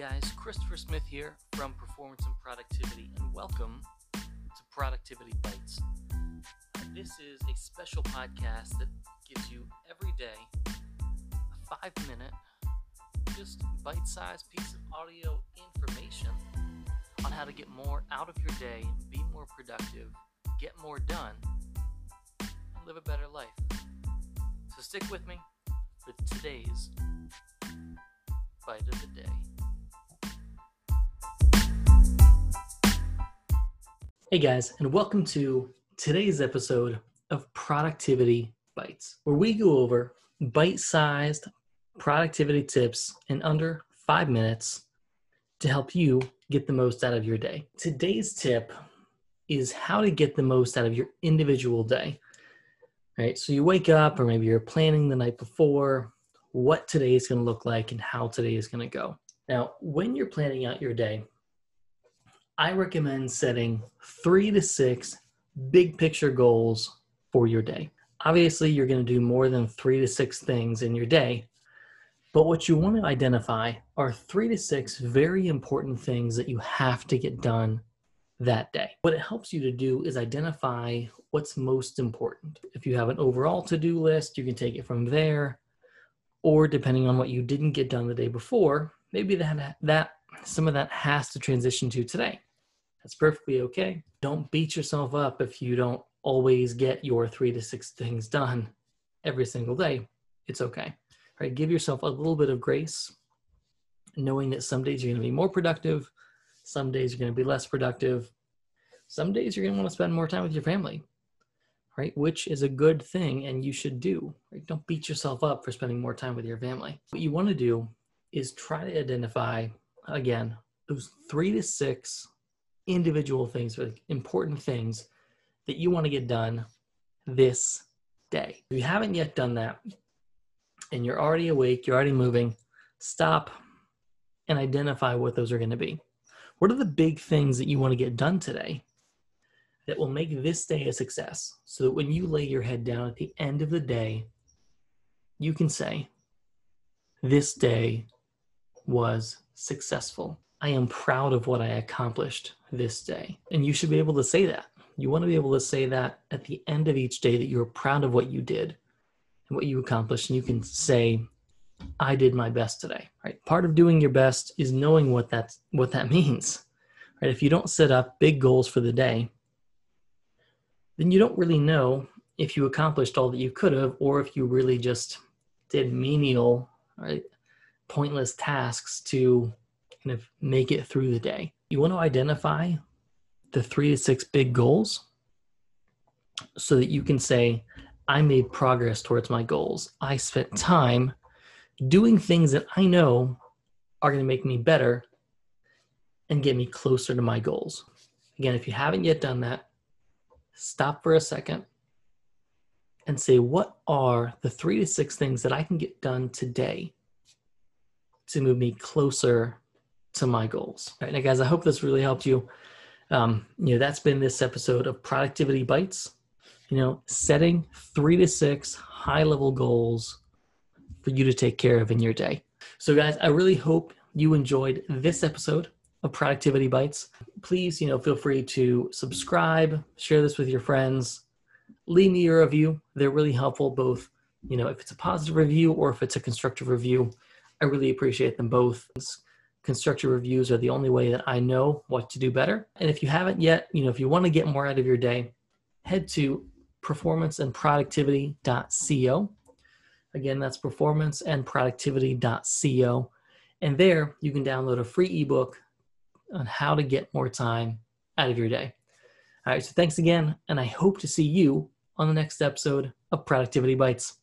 guys, Christopher Smith here from Performance and Productivity, and welcome to Productivity Bites. This is a special podcast that gives you every day a five minute, just bite sized piece of audio information on how to get more out of your day, be more productive, get more done, and live a better life. So stick with me for today's bite of the day. Hey guys, and welcome to today's episode of Productivity Bites, where we go over bite sized productivity tips in under five minutes to help you get the most out of your day. Today's tip is how to get the most out of your individual day. Right? So you wake up, or maybe you're planning the night before what today is going to look like and how today is going to go. Now, when you're planning out your day, I recommend setting three to six big picture goals for your day. Obviously, you're going to do more than three to six things in your day, but what you want to identify are three to six very important things that you have to get done that day. What it helps you to do is identify what's most important. If you have an overall to do list, you can take it from there. Or depending on what you didn't get done the day before, maybe that, that some of that has to transition to today. That's perfectly okay. Don't beat yourself up if you don't always get your three to six things done every single day. It's okay. Right? Give yourself a little bit of grace, knowing that some days you're going to be more productive, some days you're going to be less productive, some days you're going to want to spend more time with your family, right? Which is a good thing and you should do. Right? Don't beat yourself up for spending more time with your family. What you want to do is try to identify, again, those three to six individual things, or important things that you want to get done this day. If you haven't yet done that and you're already awake, you're already moving, stop and identify what those are going to be. What are the big things that you want to get done today that will make this day a success so that when you lay your head down at the end of the day, you can say, This day was successful. I am proud of what I accomplished this day. And you should be able to say that. You want to be able to say that at the end of each day that you're proud of what you did and what you accomplished. And you can say, I did my best today, right? Part of doing your best is knowing what that's what that means. Right? If you don't set up big goals for the day, then you don't really know if you accomplished all that you could have or if you really just did menial, right, pointless tasks to kind of make it through the day. You want to identify the three to six big goals so that you can say, I made progress towards my goals. I spent time doing things that I know are going to make me better and get me closer to my goals. Again, if you haven't yet done that, stop for a second and say, what are the three to six things that I can get done today to move me closer to my goals. All right, now guys, I hope this really helped you. Um, you know, that's been this episode of Productivity Bites. You know, setting three to six high level goals for you to take care of in your day. So, guys, I really hope you enjoyed this episode of Productivity Bites. Please, you know, feel free to subscribe, share this with your friends, leave me a review. They're really helpful, both, you know, if it's a positive review or if it's a constructive review. I really appreciate them both constructive reviews are the only way that I know what to do better. And if you haven't yet, you know, if you want to get more out of your day, head to performanceandproductivity.co. Again, that's performanceandproductivity.co. And there you can download a free ebook on how to get more time out of your day. All right, so thanks again, and I hope to see you on the next episode of Productivity Bites.